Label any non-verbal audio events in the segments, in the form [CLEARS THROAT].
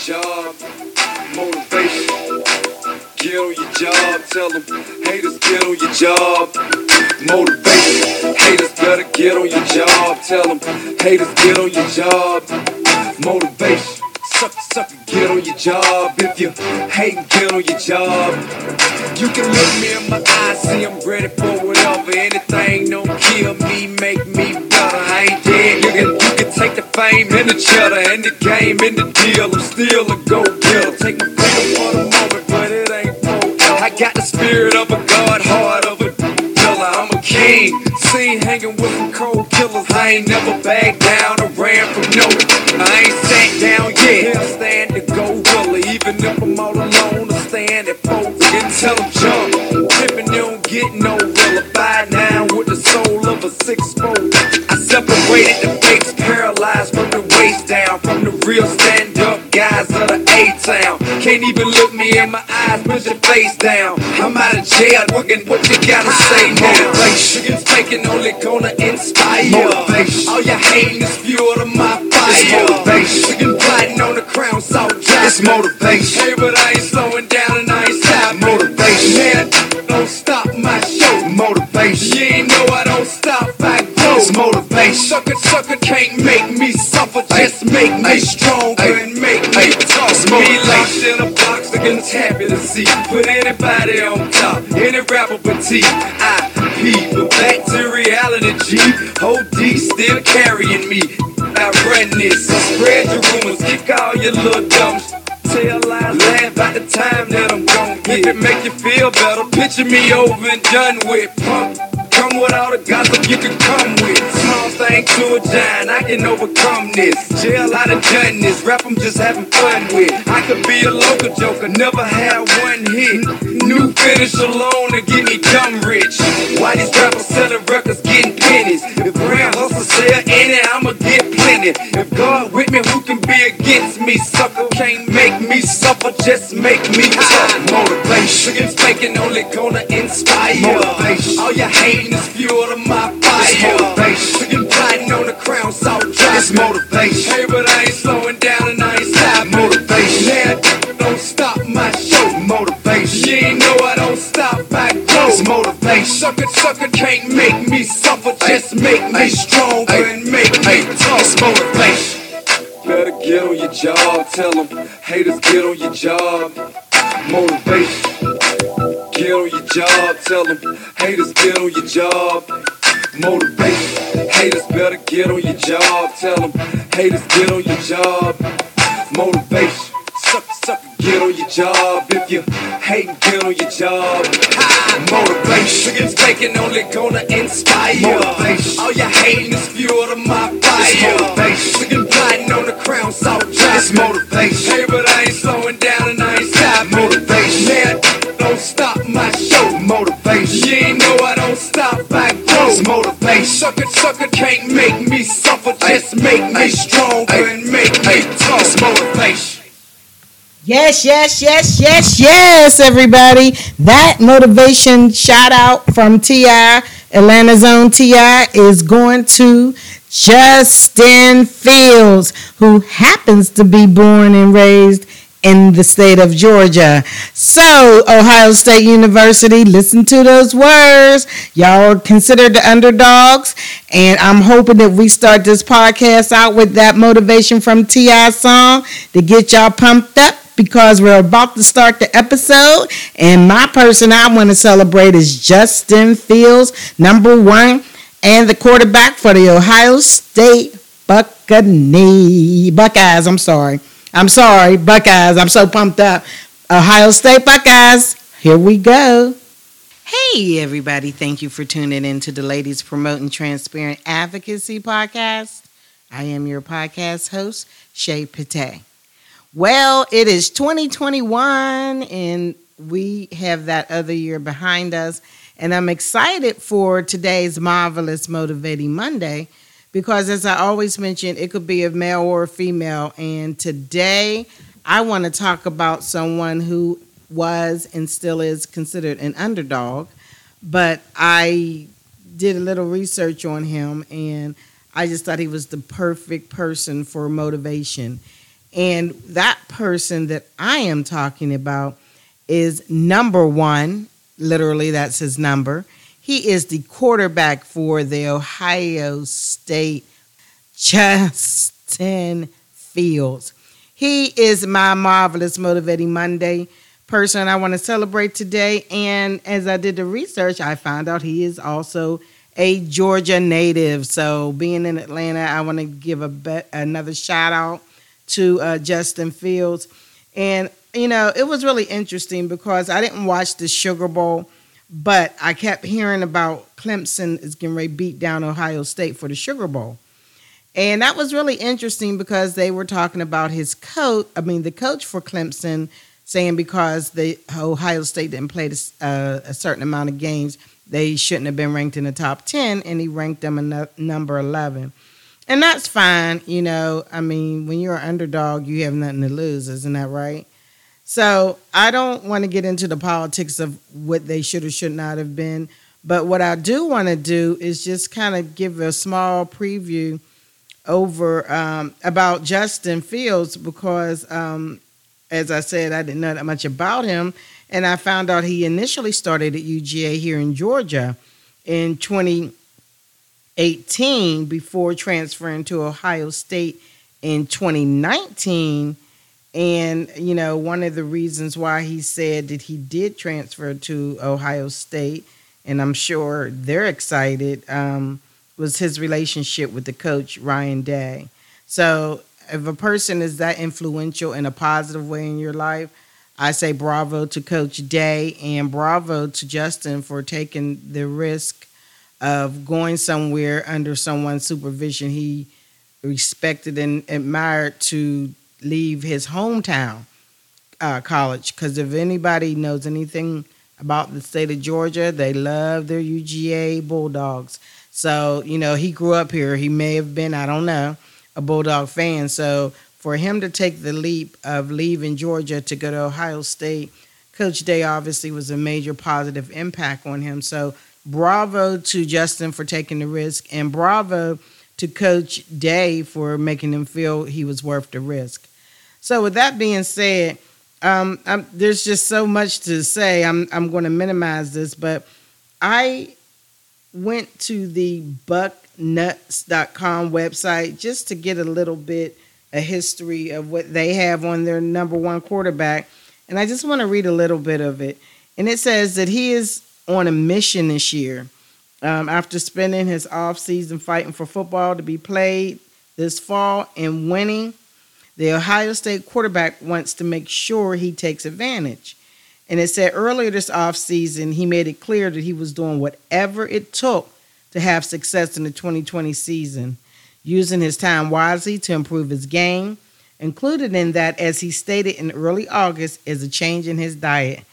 job. Motivation. Get on your job. Tell them haters get on your job. Motivation. Haters better get on your job. Tell them haters get on your job. Motivation. Suck, suck, get on your job. If you hate, get on your job. You can look me in my eyes, see I'm ready for and the cheddar and the game and the deal. I'm still a go getter. Take my freedom for the moment, but it ain't forever. I got the spirit of a god, heart of a killer. I'm a king. Seen hanging with some cold killers. I ain't never back down or ran from no. Taking only gonna inspire. Motivation. All your hating is fuel to my fire. It's motivation. Chicken plotting on the crown, salt drop. It's motivation. Hey, but I ain't slowing down and I ain't stopping. Motivation. Man, don't stop my show. Motivation. You ain't know I don't stop, I go. It's motivation. Sucker, sucker can't make me suffer. Just make me stronger and make me tough. Me locked in a box, to see. Put anybody on top, any rapper petite. I P, but back to reality, G. OD still carrying me. I run this, so spread your rumors, kick all your little dumb Tell lies, laugh at the time that I'm gon' get. If it make you feel better, picture me over and done with. Pump, come with all the gossip you can come with. Small thing to a giant, I can overcome this. Jail, I done done this. Rap, I'm just having fun with. I could be a local joker, never had one hit. New finish alone to get me dumb rich. Why these rappers selling records getting pennies? If real hustle sell any, I'ma get plenty. If God with me, who can be against me? Sucker can't make me suffer, just make me tough. Motivation. Chickens faking only gonna inspire. Motivation. All your hating is fuel to my fire. It's motivation. Chicken plotting on the crown, salt drop. It's motivation. Hey, but I ain't slowing down and I ain't stopping. Motivation. Yeah, don't stop my show. Motivation. You ain't know I don't stop, I go. It's motivation. Sucker, sucker can't make me suffer, just make me stronger and make me tough. It's motivation. Better get on your job, tell them haters get on your job. Motivation. Get on your job, tell them haters get on your job. Motivation. Haters better get on your job, tell them haters get on your job. Motivation. Suck, suck, get on your job. If you hate, get on your job. Motivation. Chickens taking only gonna inspire. Motivation. All your hating is fuel to my fire. It's motivation. Plotting on the crown, salt drop. It's motivation. Hey, but I ain't slowing down and I ain't stopping. Motivation. Man, don't stop my show. Motivation. You ain't know I don't stop, I go. It's motivation. Sucker, sucker can't make me suffer, just make me stronger and make me tough. It's motivation. Yes, yes, yes, yes, yes, everybody. That motivation shout out from TI, Atlanta Zone TI, is going to Justin Fields, who happens to be born and raised in the state of Georgia. So, Ohio State University, listen to those words. Y'all are considered the underdogs, and I'm hoping that we start this podcast out with that motivation from T.I. song to get y'all pumped up because we're about to start the episode. And my person I want to celebrate is Justin Fields, number one, and the quarterback for the Ohio State Buccaneers. Buckeyes, I'm sorry. I'm sorry, Buckeyes. I'm so pumped up. Ohio State Buckeyes, here we go. Hey, everybody. Thank you for tuning in to the Ladies Promoting Transparent Advocacy podcast. I am your podcast host, Shay Pate. Well, it is 2021 and we have that other year behind us. And I'm excited for today's Marvelous Motivating Monday because, as I always mention, it could be a male or a female. And today I want to talk about someone who was and still is considered an underdog. But I did a little research on him and I just thought he was the perfect person for motivation. And that person that I am talking about is number one. Literally, that's his number. He is the quarterback for the Ohio State, Justin Fields. He is my marvelous motivating Monday person I want to celebrate today. And as I did the research, I found out he is also a Georgia native. So being in Atlanta, I want to give a be- another shout out to uh, Justin Fields. And you know, it was really interesting because I didn't watch the Sugar Bowl, but I kept hearing about Clemson is getting ready to beat down Ohio State for the Sugar Bowl. And that was really interesting because they were talking about his coach, I mean, the coach for Clemson saying because the Ohio State didn't play uh, a certain amount of games, they shouldn't have been ranked in the top 10, and he ranked them a number 11. And that's fine, you know. I mean, when you're an underdog, you have nothing to lose, isn't that right? So I don't want to get into the politics of what they should or should not have been. But what I do want to do is just kind of give a small preview over um, about Justin Fields because um, as I said, I didn't know that much about him. And I found out he initially started at UGA here in Georgia in 2018 before transferring to Ohio State in 2019. And, you know, one of the reasons why he said that he did transfer to Ohio State, and I'm sure they're excited, um, was his relationship with the coach, Ryan Day. So if a person is that influential in a positive way in your life, I say bravo to Coach Day and bravo to Justin for taking the risk of going somewhere under someone's supervision he respected and admired to leave his hometown uh, college. Because if anybody knows anything about the state of Georgia, they love their UGA Bulldogs. So, you know, he grew up here. He may have been, I don't know a Bulldog fan. So for him to take the leap of leaving Georgia to go to Ohio State, Coach Day obviously was a major positive impact on him. So bravo to Justin for taking the risk, and bravo to Coach Day for making him feel he was worth the risk. So with that being said, um, there's just so much to say. I'm I'm going to minimize this, but I went to the bucknuts.com website just to get a little bit a history of what they have on their number one quarterback. And I just want to read a little bit of it. And it says that he is on a mission this year um, after spending his off season fighting for football to be played this fall and winning. The Ohio State quarterback wants to make sure he takes advantage. And it said earlier this offseason, he made it clear that he was doing whatever it took to have success in the 2020 season, using his time wisely to improve his game. Included in that, as he stated in early August, is a change in his diet.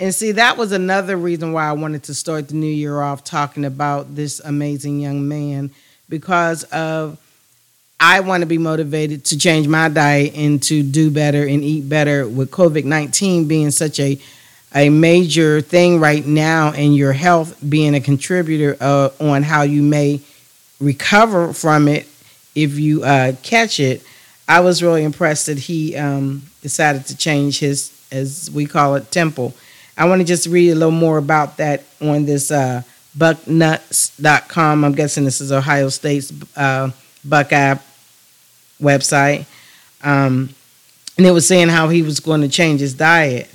And see, that was another reason why I wanted to start the new year off talking about this amazing young man because of I want to be motivated to change my diet and to do better and eat better with COVID 19 being such a a major thing right now and your health being a contributor uh, on how you may recover from it if you uh, catch it. I was really impressed that he um, decided to change his, as we call it, temple. I want to just read a little more about that on this uh, bucknuts.com. I'm guessing this is Ohio State's uh, Buckeye website. Um, and it was saying how he was going to change his diet.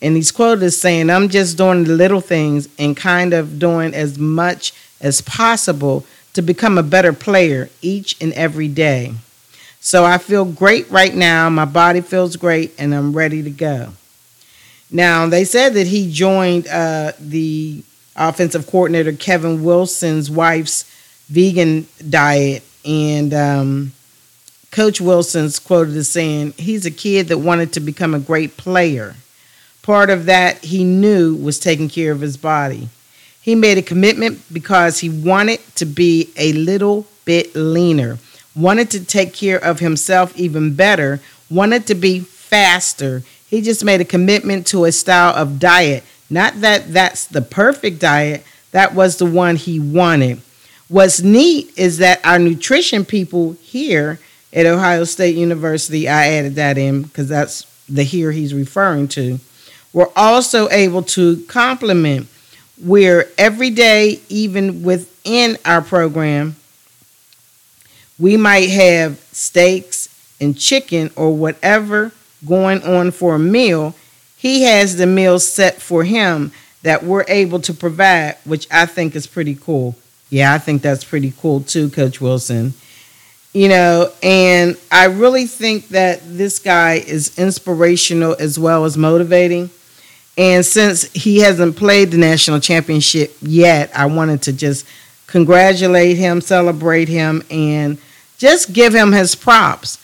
And he's quoted as saying, I'm just doing the little things and kind of doing as much as possible to become a better player each and every day. So I feel great right now. My body feels great and I'm ready to go. Now, they said that he joined uh, the offensive coordinator Kevin Wilson's wife's vegan diet. And um, Coach Wilson's quoted as saying, He's a kid that wanted to become a great player. Part of that he knew was taking care of his body. He made a commitment because he wanted to be a little bit leaner, wanted to take care of himself even better, wanted to be faster. He just made a commitment to a style of diet. Not that that's the perfect diet, that was the one he wanted. What's neat is that our nutrition people here at Ohio State University, I added that in because that's the here he's referring to, were also able to complement where every day, even within our program, we might have steaks and chicken or whatever going on for a meal. He has the meal set for him that we're able to provide, which I think is pretty cool. Yeah, I think that's pretty cool too, Coach Wilson. You know, and I really think that this guy is inspirational as well as motivating. And since he hasn't played the national championship yet, I wanted to just congratulate him, celebrate him, and just give him his props.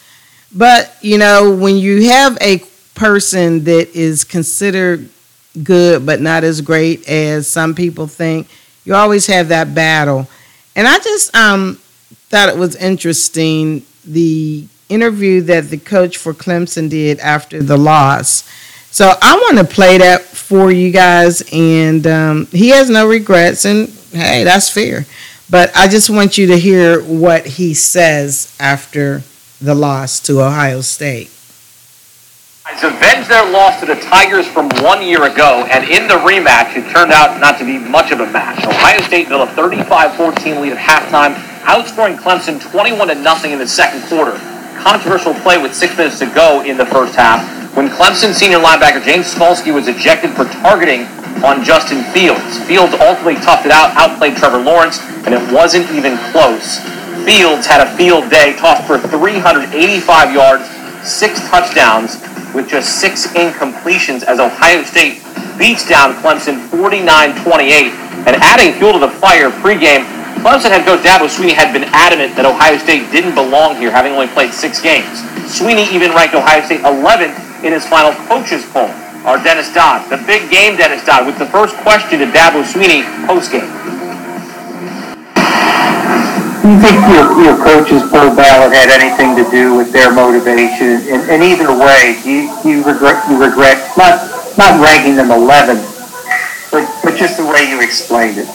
But, you know, when you have a person that is considered good but not as great as some people think. You always have that battle. And I just um, thought it was interesting the interview that the coach for Clemson did after the loss. So I want to play that for you guys. And um, he has no regrets. And hey, that's fair. But I just want you to hear what he says after the loss to Ohio State avenged their loss to the Tigers from one year ago, and in the rematch, it turned out not to be much of a match. Ohio State built a 35-14 lead at halftime, outscoring Clemson 21 to nothing in the second quarter. Controversial play with six minutes to go in the first half when Clemson senior linebacker James Skalski was ejected for targeting on Justin Fields. Fields ultimately toughed it out, outplayed Trevor Lawrence, and it wasn't even close. Fields had a field day, tossed for 385 yards, six touchdowns, with just six incompletions as Ohio State beats down Clemson 49-28. And adding fuel to the fire pregame, Clemson head coach Dabo Swinney had been adamant that Ohio State didn't belong here, having only played six games. Swinney even ranked Ohio State 11th in his final coaches poll. Our Dennis Dodd, the big game Dennis Dodd, with the first question to Dabo Swinney postgame. Do you think your, your coach's poll ballot had anything to do with their motivation? And, and either way, do you, you regret you regret not not ranking them 11th, but but just the way you explained it?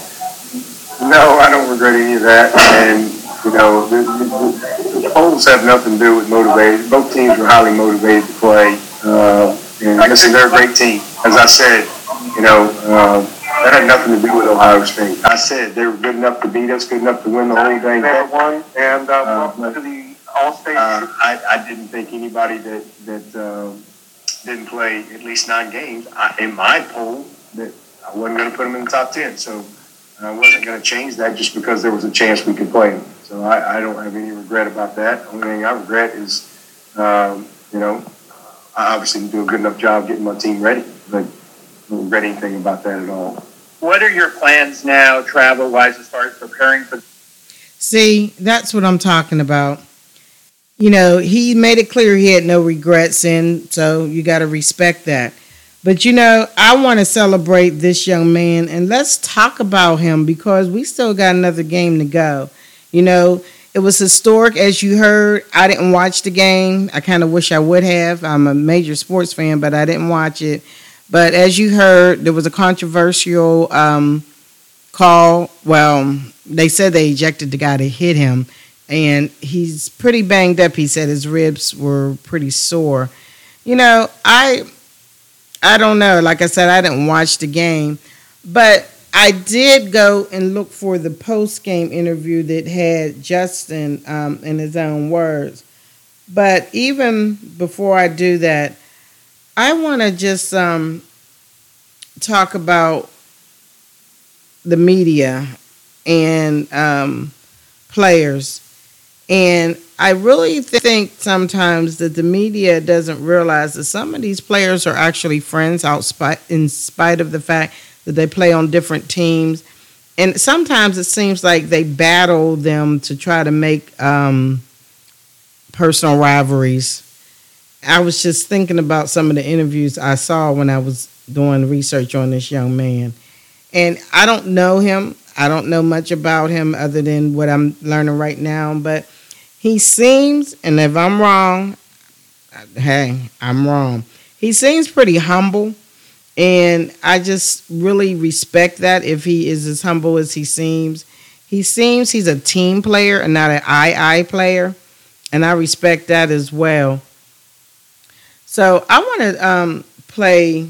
No, I don't regret any of that. And you know, the, the, the polls have nothing to do with motivation. Both teams were highly motivated to play. Uh, and listen, they're a great team. As I said, you know. Uh, that had nothing to do with Ohio State. I said they were good enough to beat us, good enough to win the whole thing. They won, and uh, uh, welcome to the All-State. Uh, I, I didn't think anybody that that uh, didn't play at least nine games I, in my poll that I wasn't going to put them in the top ten. So I wasn't going to change that just because there was a chance we could play them. So I, I don't have any regret about that. The only thing I regret is, um, you know, I obviously didn't do a good enough job getting my team ready, but I don't regret anything about that at all what are your plans now, travel wise, as far as preparing for? See, that's what I'm talking about. You know, he made it clear he had no regrets, and so you got to respect that. But you know, I want to celebrate this young man, and let's talk about him because we still got another game to go. You know, it was historic, as you heard. I didn't watch the game. I kind of wish I would have. I'm a major sports fan, but I didn't watch it. But as you heard, there was a controversial um, call. Well, they said they ejected the guy that hit him, and he's pretty banged up. He said his ribs were pretty sore. You know, I I don't know. Like I said, I didn't watch the game, but I did go and look for the post game interview that had Justin um, in his own words. But even before I do that, I want to just um, talk about the media and um, players. And I really think sometimes that the media doesn't realize that some of these players are actually friends out in spite of the fact that they play on different teams. And sometimes it seems like they battle them to try to make um, personal rivalries I was just thinking about some of the interviews I saw when I was doing research on this young man. And I don't know him. I don't know much about him other than what I'm learning right now. But he seems, and if I'm wrong, hey, I'm wrong. He seems pretty humble. And I just really respect that if he is as humble as he seems. He seems he's a team player and not an I I player. and I respect that as well. So I want to um, play.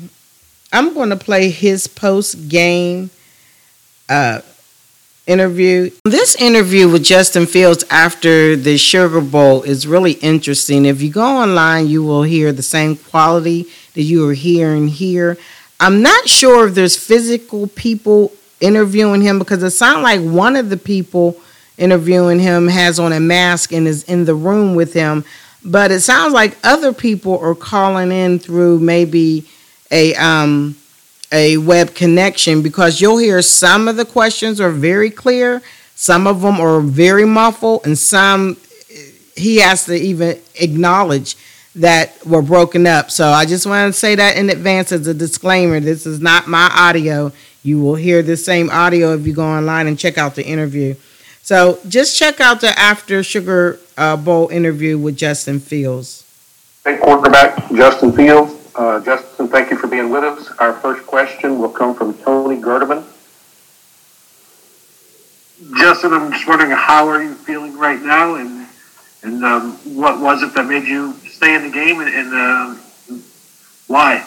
I'm going to play his post game uh, interview. This interview with Justin Fields after the Sugar Bowl is really interesting. If you go online, you will hear the same quality that you are hearing here. I'm not sure if there's physical people interviewing him because it sounds like one of the people interviewing him has on a mask and is in the room with him. But it sounds like other people are calling in through maybe a um, a web connection because you'll hear some of the questions are very clear, some of them are very muffled, and some he has to even acknowledge that were broken up. So I just want to say that in advance as a disclaimer. This is not my audio. You will hear the same audio if you go online and check out the interview. So just check out the after Sugar uh, Bowl interview with Justin Fields. Hey, quarterback Justin Fields. Uh, Justin, thank you for being with us. Our first question will come from Tony Gerdeman. Justin, I'm just wondering how are you feeling right now, and and um, what was it that made you stay in the game, and, and uh, why?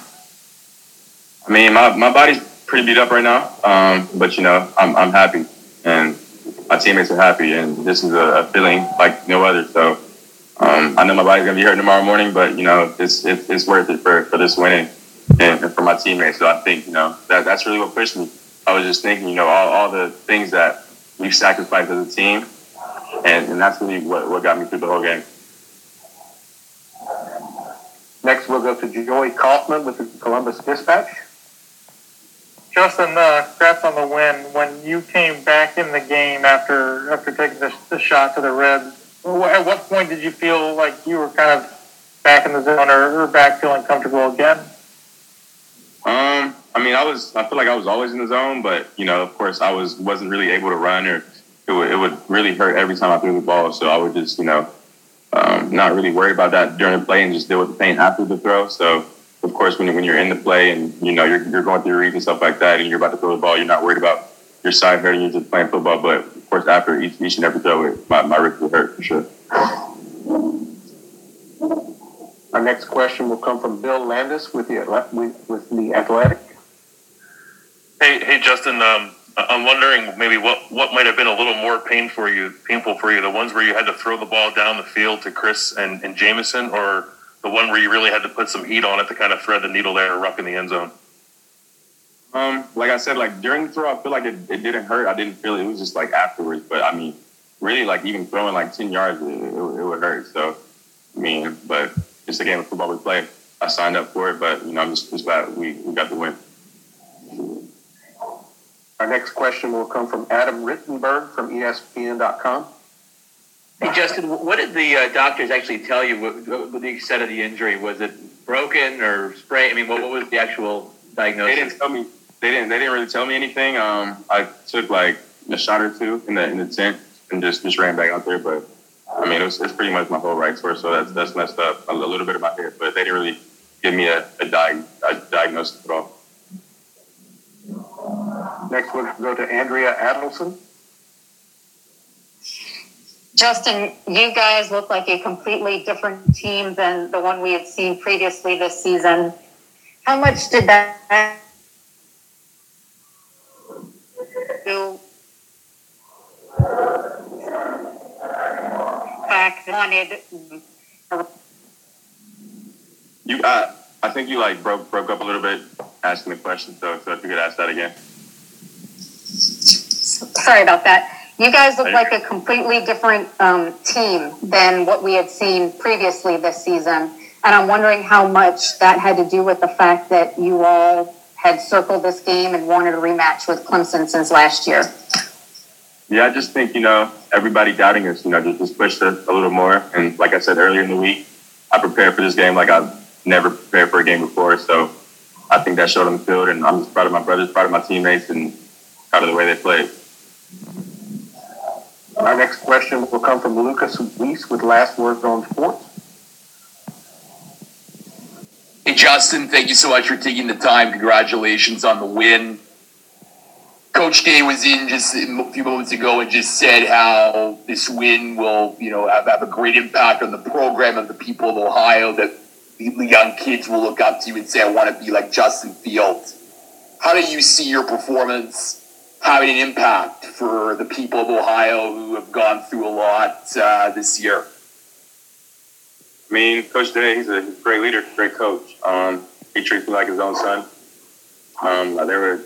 I mean, my, my body's pretty beat up right now, um, but you know, I'm I'm happy, and my teammates are happy, and this is a, feeling like no other. So um, I know my body's gonna be hurt tomorrow morning, but you know it's it, it's worth it for, for this winning and, and, for my teammates. So I think you know that that's really what pushed me. I was just thinking, you know, all, all the things that we've sacrificed as a team, and, and that's really what, what got me through the whole game. Next, we'll go to Joey Kaufman with the Columbus Dispatch. Justin, uh, congrats on the win. When you came back in the game after after taking the, the shot to the ribs, at what point did you feel like you were kind of back in the zone or, or back feeling comfortable again? Um, I mean, I was. I feel like I was always in the zone, but you know, of course, I was wasn't really able to run, or it would it would really hurt every time I threw the ball. So I would just, you know, um, not really worry about that during the play and just deal with the pain after the throw. So of course, when when you're in the play and you know you're you're going through reads and stuff like that, and you're about to throw the ball, you're not worried about your side hurting. You're just playing football, but of course, after each, each and every throw, my, my ribs will hurt for sure. Our next question will come from Bill Landis with the with, with the Athletic. Hey, hey, Justin. Um, I'm wondering maybe what, what might have been a little more pain for you, painful for you, the ones where you had to throw the ball down the field to Chris and, and Jameson, or the one where you really had to put some heat on it to kind of thread the needle there, rock in the end zone. Um, like I said, like during the throw, I feel like it, it didn't hurt. I didn't feel it. It was just like afterwards. But I mean, really, like even throwing like ten yards, it, it, it would hurt. So, I mean, but it's a game of football we play. I signed up for it, but you know, I'm just, just glad we, we got the win. Our next question will come from Adam Rittenberg from ESPN.com. Hey, Justin, what did the uh, doctors actually tell you? What, what, the extent of the injury? Was it broken or sprained? I mean, what, what was the actual diagnosis? They didn't tell me they didn't they didn't really tell me anything. Um, I took like a shot or two in the in the tent and just just ran back out there. But I mean, it was it's pretty much my whole right torso. So that's that's messed up a little bit of my head, but they didn't really give me a a, di- a diagnosis at all. Next, we'll go to Andrea Adelson. Justin, you guys look like a completely different team than the one we had seen previously this season. How much did that who fact wanted. You, uh, I think you like broke broke up a little bit asking the question, so, so if you could ask that again. Sorry about that. You guys look like a completely different um, team than what we had seen previously this season. And I'm wondering how much that had to do with the fact that you all had circled this game and wanted a rematch with Clemson since last year? Yeah, I just think, you know, everybody doubting us, you know, just, just pushed us a little more. And like I said earlier in the week, I prepared for this game like I've never prepared for a game before. So I think that showed on the field. And I'm just proud of my brothers, proud of my teammates, and proud of the way they played. Our next question will come from Lucas Weiss with Last Word on Sports. Hey, Justin, thank you so much for taking the time. Congratulations on the win. Coach Day was in just a few moments ago and just said how this win will, you know, have, have a great impact on the program and the people of Ohio. That the young kids will look up to you and say, "I want to be like Justin Fields." How do you see your performance having an impact for the people of Ohio who have gone through a lot uh, this year? I mean, Coach Day, he's a great leader, great coach. Um, he treats me like his own son. Um, there would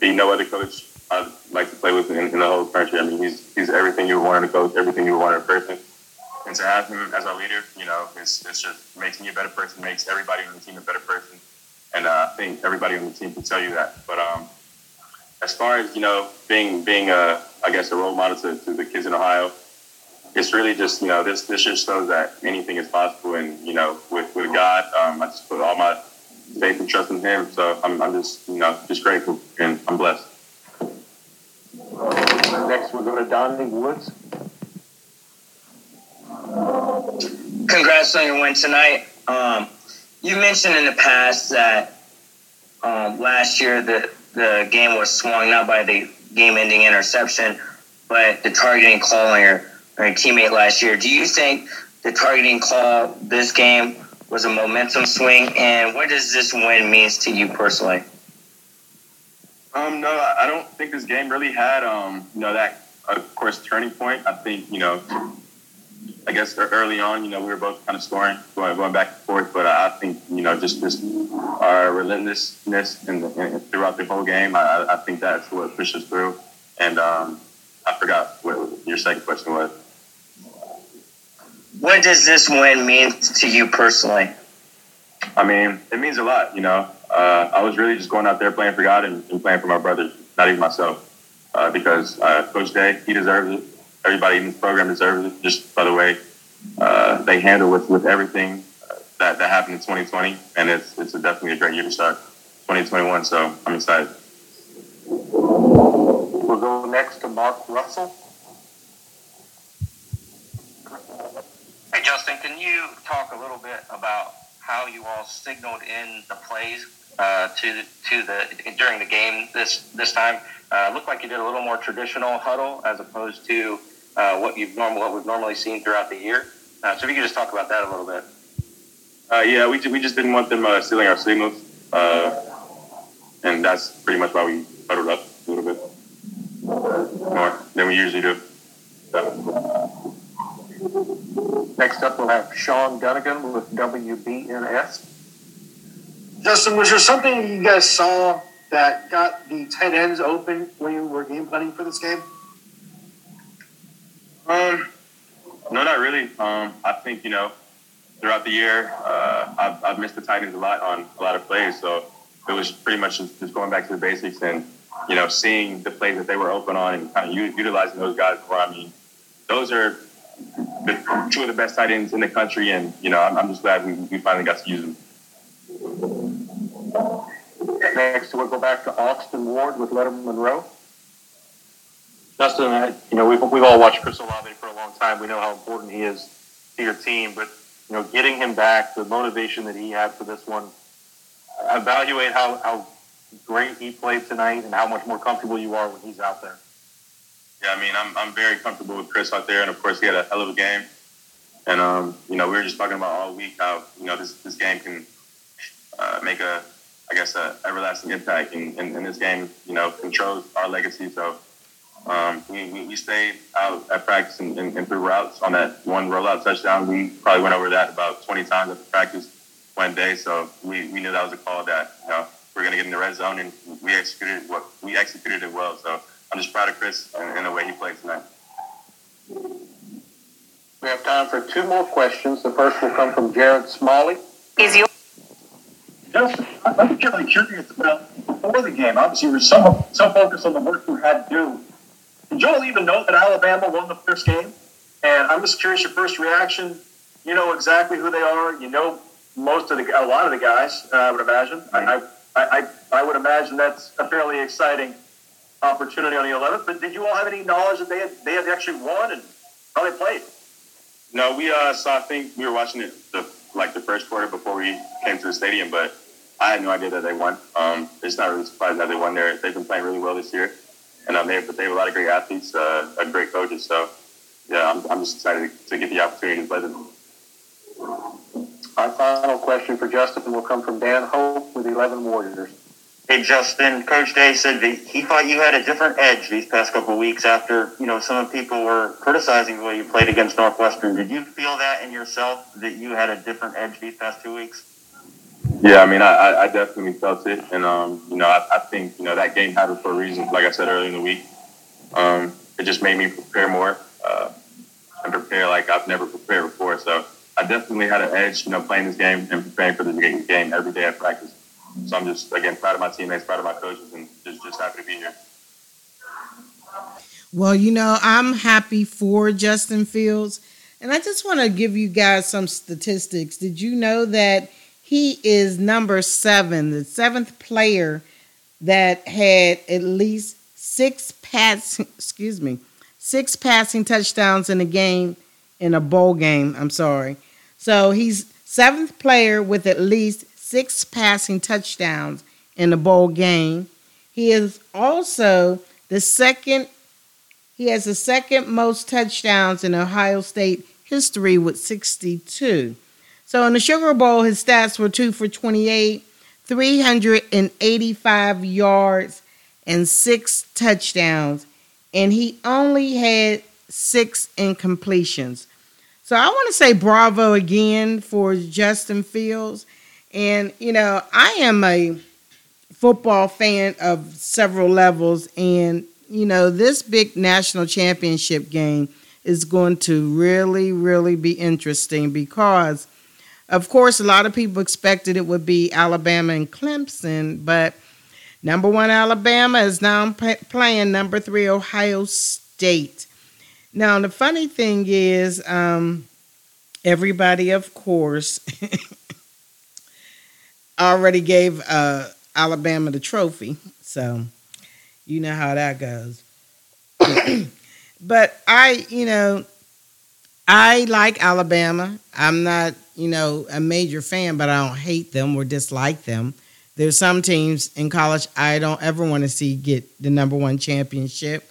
be no other coach I'd like to play with in, in the whole country. I mean, he's he's everything you want in a coach, everything you want in a person. And to have him as our leader, you know, it's, it's just makes me a better person, makes everybody on the team a better person. And uh, I think everybody on the team can tell you that. But um, as far as you know, being being a I guess a role model to, to the kids in Ohio, it's really just you know this this just shows that anything is possible. And you know, with with God, um, I just put all my faith and trust in Him. So I'm I'm just you know just grateful and I'm blessed. Next, we'll go to Donnie Woods. Congrats on your win tonight. Um, you mentioned in the past that um, last year the the game was swung not by the game-ending interception, but the targeting call on your, on your teammate last year. Do you think the targeting call this game was a momentum swing, and what does this win means to you personally? Um, no, I don't think this game really had, um, you know, that, of course, turning point. I think, you know, I guess early on, you know, we were both kind of scoring, going, going back and forth. But I think, you know, just just our relentlessness in the, in, throughout the whole game, I, I think that's what pushed us through. And um, I forgot what your second question was. What does this win mean to you personally? I mean, it means a lot. You know, uh, I was really just going out there playing for God and, and playing for my brothers, not even myself, uh, because uh, Coach Day, he deserves it. Everybody in this program deserves it. Just by the way, uh, they handle with with everything uh, that that happened in 2020, and it's it's a definitely a great year to start 2021. So I'm excited. We'll go next to Mark Russell. Hey, Justin, can you talk a little bit about how you all signaled in the plays uh, to to the during the game this this time? Uh, looked like you did a little more traditional huddle as opposed to uh, what you've normal what we've normally seen throughout the year. Uh, so if you could just talk about that a little bit. Uh, yeah, we, we just didn't want them uh, stealing our signals, uh, and that's pretty much why we huddled up a little bit more than we usually do. So. Next up, we'll have Sean Gunnigan with WBNS. Justin, was there something you guys saw that got the tight ends open when you were game planning for this game? Um, no, not really. Um, I think you know, throughout the year, uh, I've, I've missed the tight ends a lot on a lot of plays. So it was pretty much just, going back to the basics and you know, seeing the plays that they were open on and kind of utilizing those guys. Where I mean, those are the, two of the best tight ends in the country, and you know, I'm, I'm just glad we, we finally got to use them. Next, we'll go back to Austin Ward with Lettermen Row. Justin, you know, we've, we've all watched Chris Olave for a long time. We know how important he is to your team, but, you know, getting him back, the motivation that he had for this one, evaluate how, how great he played tonight and how much more comfortable you are when he's out there. Yeah, I mean, I'm, I'm very comfortable with Chris out there, and of course, he had a hell of a game. And, um, you know, we were just talking about all week how, you know, this, this game can uh, make a, I guess, a everlasting impact. And, and, and this game, you know, controls our legacy. So, um, we, we, we, stayed out at practice and, and, and, threw routes on that one rollout touchdown. We probably went over that about 20 times at practice one day. So we, we knew that was a call that, you know, we're going to get in the red zone and we executed what we executed it well. So I'm just proud of Chris and, and the way he played tonight. We have time for two more questions. The first will come from Jared Smalley. Is you Justin, I'm particularly curious about before the game. Obviously, you were so, so focused on the work you had to do did Joel even know that Alabama won the first game? And I'm just curious your first reaction. You know exactly who they are. You know most of the a lot of the guys. Uh, I would imagine. I, I, I I would imagine that's a fairly exciting opportunity on the 11th. But did you all have any knowledge that they had they had actually won and how they played? No, we uh, saw. I think we were watching it the like the first quarter before we came to the stadium, but I had no idea that they won. Um, it's not really surprising that they won there. They've been playing really well this year. And um, they, have, they have a lot of great athletes, uh, and great coaches. So, yeah, I'm, I'm just excited to get the opportunity to play them. Our final question for Justin will come from Dan Hope with 11 Warriors. Hey Justin, Coach Day said that he thought you had a different edge these past couple of weeks after you know some of the people were criticizing the way you played against Northwestern. Did you feel that in yourself that you had a different edge these past two weeks? Yeah, I mean, I, I definitely felt it, and um, you know, I, I think you know that game happened for a reason. Like I said earlier in the week, um, it just made me prepare more uh, and prepare like I've never prepared before. So I definitely had an edge, you know, playing this game and preparing for this game every day at practice. So I'm just again proud of my teammates, proud of my coaches, and just just happy to be here. Well, you know, I'm happy for Justin Fields, and I just want to give you guys some statistics. Did you know that he is number seven, the seventh player that had at least six pass, excuse me, six passing touchdowns in a game in a bowl game. I'm sorry. So he's seventh player with at least six passing touchdowns in a bowl game. He is also the second, he has the second most touchdowns in Ohio State history with 62. So in the Sugar Bowl, his stats were two for 28, 385 yards, and six touchdowns. And he only had six incompletions. So I want to say bravo again for Justin Fields. And, you know, I am a football fan of several levels. And, you know, this big national championship game is going to really, really be interesting because, of course, a lot of people expected it would be Alabama and Clemson, but number one Alabama is now playing number three Ohio State. Now, the funny thing is, um, everybody, of course, [LAUGHS] already gave uh, Alabama the trophy. So, you know how that goes. [CLEARS THROAT] but I, you know, I like Alabama. I'm not, you know, a major fan, but I don't hate them or dislike them. There's some teams in college I don't ever want to see get the number one championship.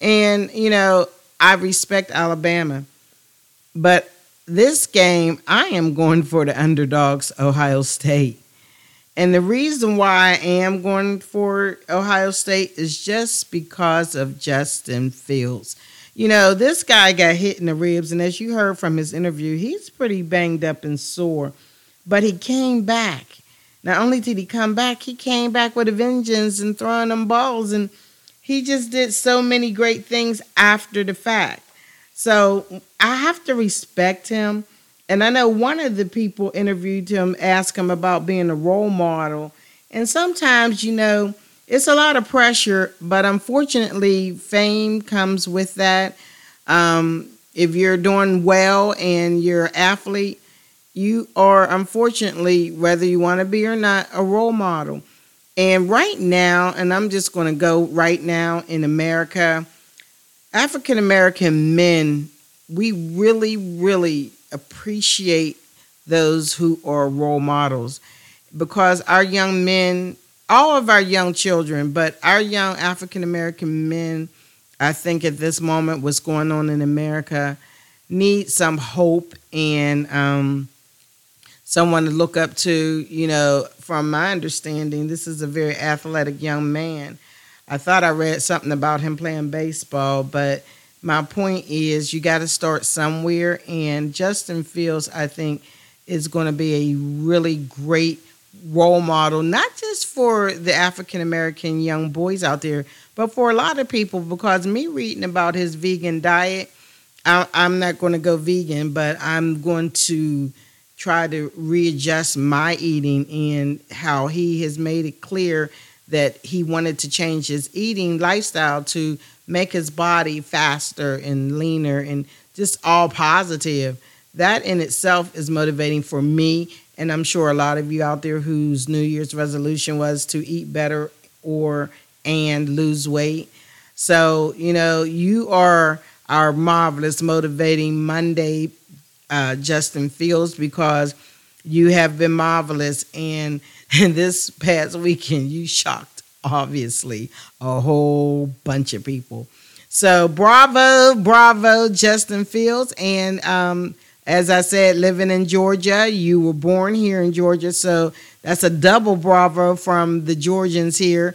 And, you know, I respect Alabama. But this game, I am going for the underdogs, Ohio State. And the reason why I am going for Ohio State is just because of Justin Fields. You know, this guy got hit in the ribs, and as you heard from his interview, he's pretty banged up and sore. But he came back. Not only did he come back, he came back with a vengeance and throwing them balls, and he just did so many great things after the fact. So I have to respect him. And I know one of the people interviewed him, asked him about being a role model. And sometimes, you know, it's a lot of pressure, but unfortunately, fame comes with that. Um, if you're doing well and you're an athlete, you are unfortunately, whether you want to be or not, a role model. And right now, and I'm just going to go right now in America, African American men, we really, really appreciate those who are role models because our young men, all of our young children, but our young African American men, I think at this moment, what's going on in America, need some hope and um, someone to look up to. You know, from my understanding, this is a very athletic young man. I thought I read something about him playing baseball, but my point is you got to start somewhere. And Justin Fields, I think, is going to be a really great role model, not just for the African American young boys out there, but for a lot of people. Because me reading about his vegan diet, I, I'm not going to go vegan, but I'm going to try to readjust my eating and how he has made it clear that he wanted to change his eating lifestyle to make his body faster and leaner and just all positive. That in itself is motivating for me. And I'm sure a lot of you out there whose New Year's resolution was to eat better or and lose weight. So, you know, you are our marvelous motivating Monday uh, Justin Fields because you have been marvelous and, and [LAUGHS] this past weekend you shocked obviously a whole bunch of people. So bravo, bravo, Justin Fields. And um, as I said, living in Georgia, you were born here in Georgia. So that's a double bravo from the Georgians here.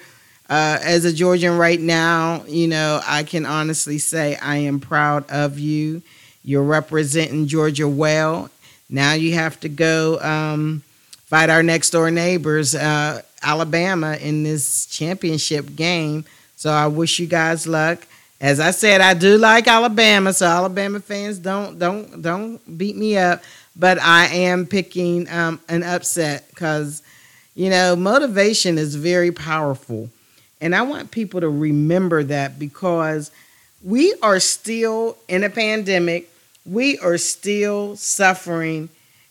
Uh, as a Georgian right now, you know, I can honestly say I am proud of you. You're representing Georgia well. Now you have to go um, fight our next door neighbors, uh, Alabama, in this championship game. So I wish you guys luck. As I said, I do like Alabama, so Alabama fans don't don't don't beat me up. But I am picking um, an upset because you know motivation is very powerful, and I want people to remember that because we are still in a pandemic, we are still suffering,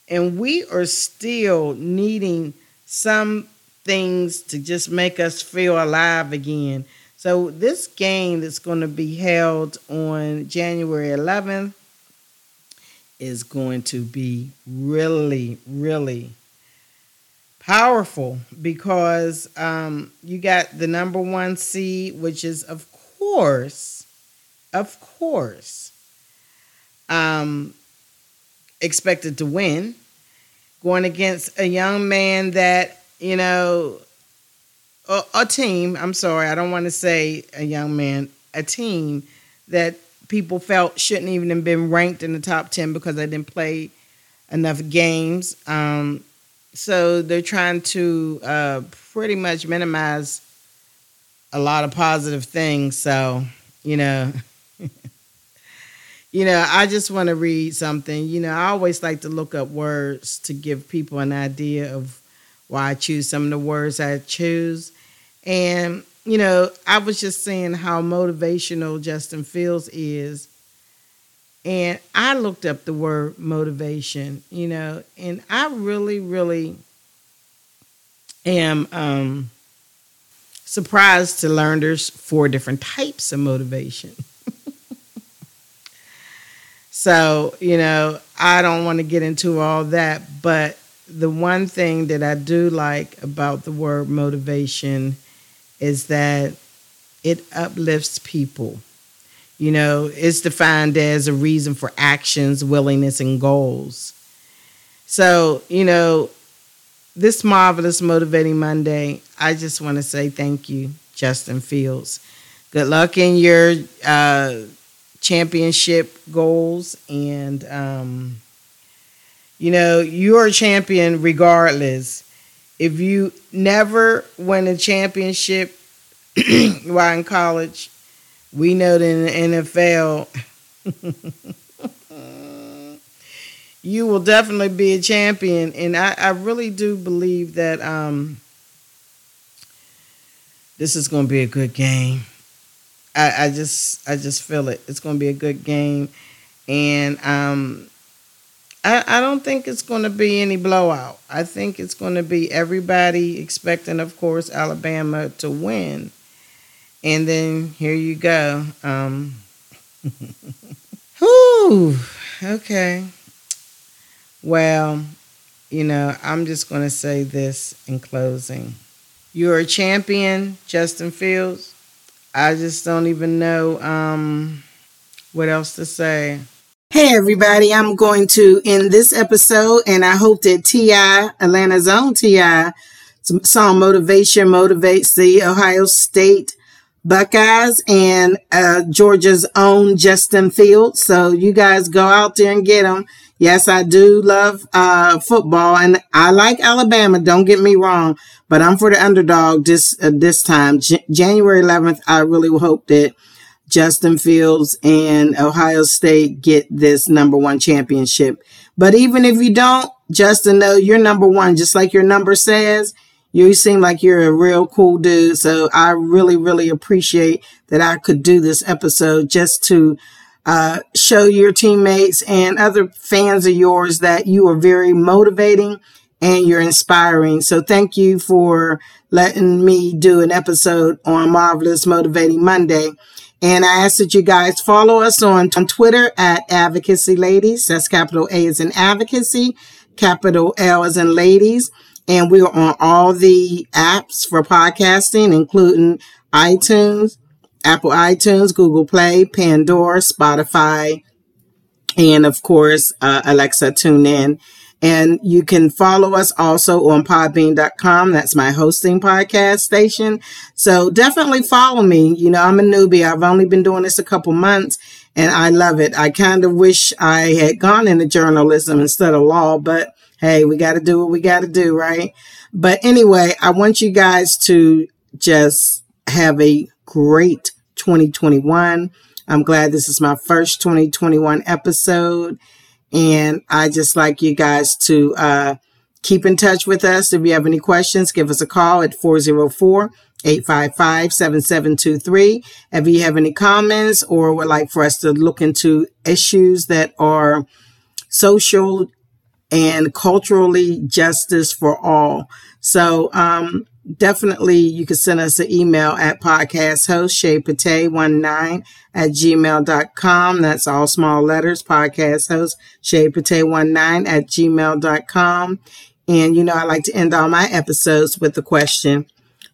and we are still needing some things to just make us feel alive again. So this game that's going to be held on January 11th is going to be really, really powerful because um, you got the number one seed, which is of course, of course, um, expected to win, going against a young man that you know a, a team, I'm sorry, I don't want to say a young man, a team that people felt shouldn't even have been ranked in the top 10 because they didn't play enough games. Um, so they're trying to uh, pretty much minimize a lot of positive things. So, you know, [LAUGHS] you know, I just want to read something. You know, I always like to look up words to give people an idea of why I choose some of the words I choose. And, you know, I was just saying how motivational Justin Fields is. And I looked up the word motivation, you know, and I really, really am um, surprised to learn there's four different types of motivation. [LAUGHS] so, you know, I don't want to get into all that, but the one thing that I do like about the word motivation is that it uplifts people. You know, it's defined as a reason for actions, willingness, and goals. So, you know, this marvelous motivating Monday, I just want to say thank you, Justin Fields. Good luck in your uh, championship goals. And, um, you know, you're a champion regardless if you never win a championship [CLEARS THROAT] while in college, we know that in the NFL, [LAUGHS] you will definitely be a champion. And I, I really do believe that um, this is going to be a good game. I, I just I just feel it. It's going to be a good game, and um, I, I don't think it's going to be any blowout. I think it's going to be everybody expecting, of course, Alabama to win. And then here you go. Um, [LAUGHS] whew, okay. Well, you know, I'm just going to say this in closing. You're a champion, Justin Fields. I just don't even know um, what else to say. Hey everybody, I'm going to end this episode and I hope that TI, Atlanta's own TI, song Motivation motivates the Ohio State Buckeyes and uh, Georgia's own Justin Fields. So you guys go out there and get them. Yes, I do love uh, football and I like Alabama. Don't get me wrong, but I'm for the underdog this uh, this time. J- January 11th, I really hope that Justin Fields and Ohio State get this number one championship. But even if you don't, Justin, though, you're number one, just like your number says. You seem like you're a real cool dude. So I really, really appreciate that I could do this episode just to uh, show your teammates and other fans of yours that you are very motivating and you're inspiring. So thank you for letting me do an episode on Marvelous Motivating Monday. And I ask that you guys follow us on, on Twitter at Advocacy Ladies. That's capital A is in advocacy, capital L is in ladies. And we are on all the apps for podcasting, including iTunes, Apple iTunes, Google Play, Pandora, Spotify, and of course, uh, Alexa tune in. And you can follow us also on podbean.com. That's my hosting podcast station. So definitely follow me. You know, I'm a newbie. I've only been doing this a couple months and I love it. I kind of wish I had gone into journalism instead of law, but hey, we got to do what we got to do, right? But anyway, I want you guys to just have a great 2021. I'm glad this is my first 2021 episode. And I just like you guys to uh, keep in touch with us. If you have any questions, give us a call at 404 855 7723. If you have any comments or would like for us to look into issues that are social and culturally justice for all. So, um, definitely you can send us an email at podcast host Shay Pate 19 at gmail.com. That's all small letters, podcast host Shay Pate 19 at gmail.com. And you know, I like to end all my episodes with the question,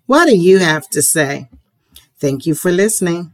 what do you have to say? Thank you for listening.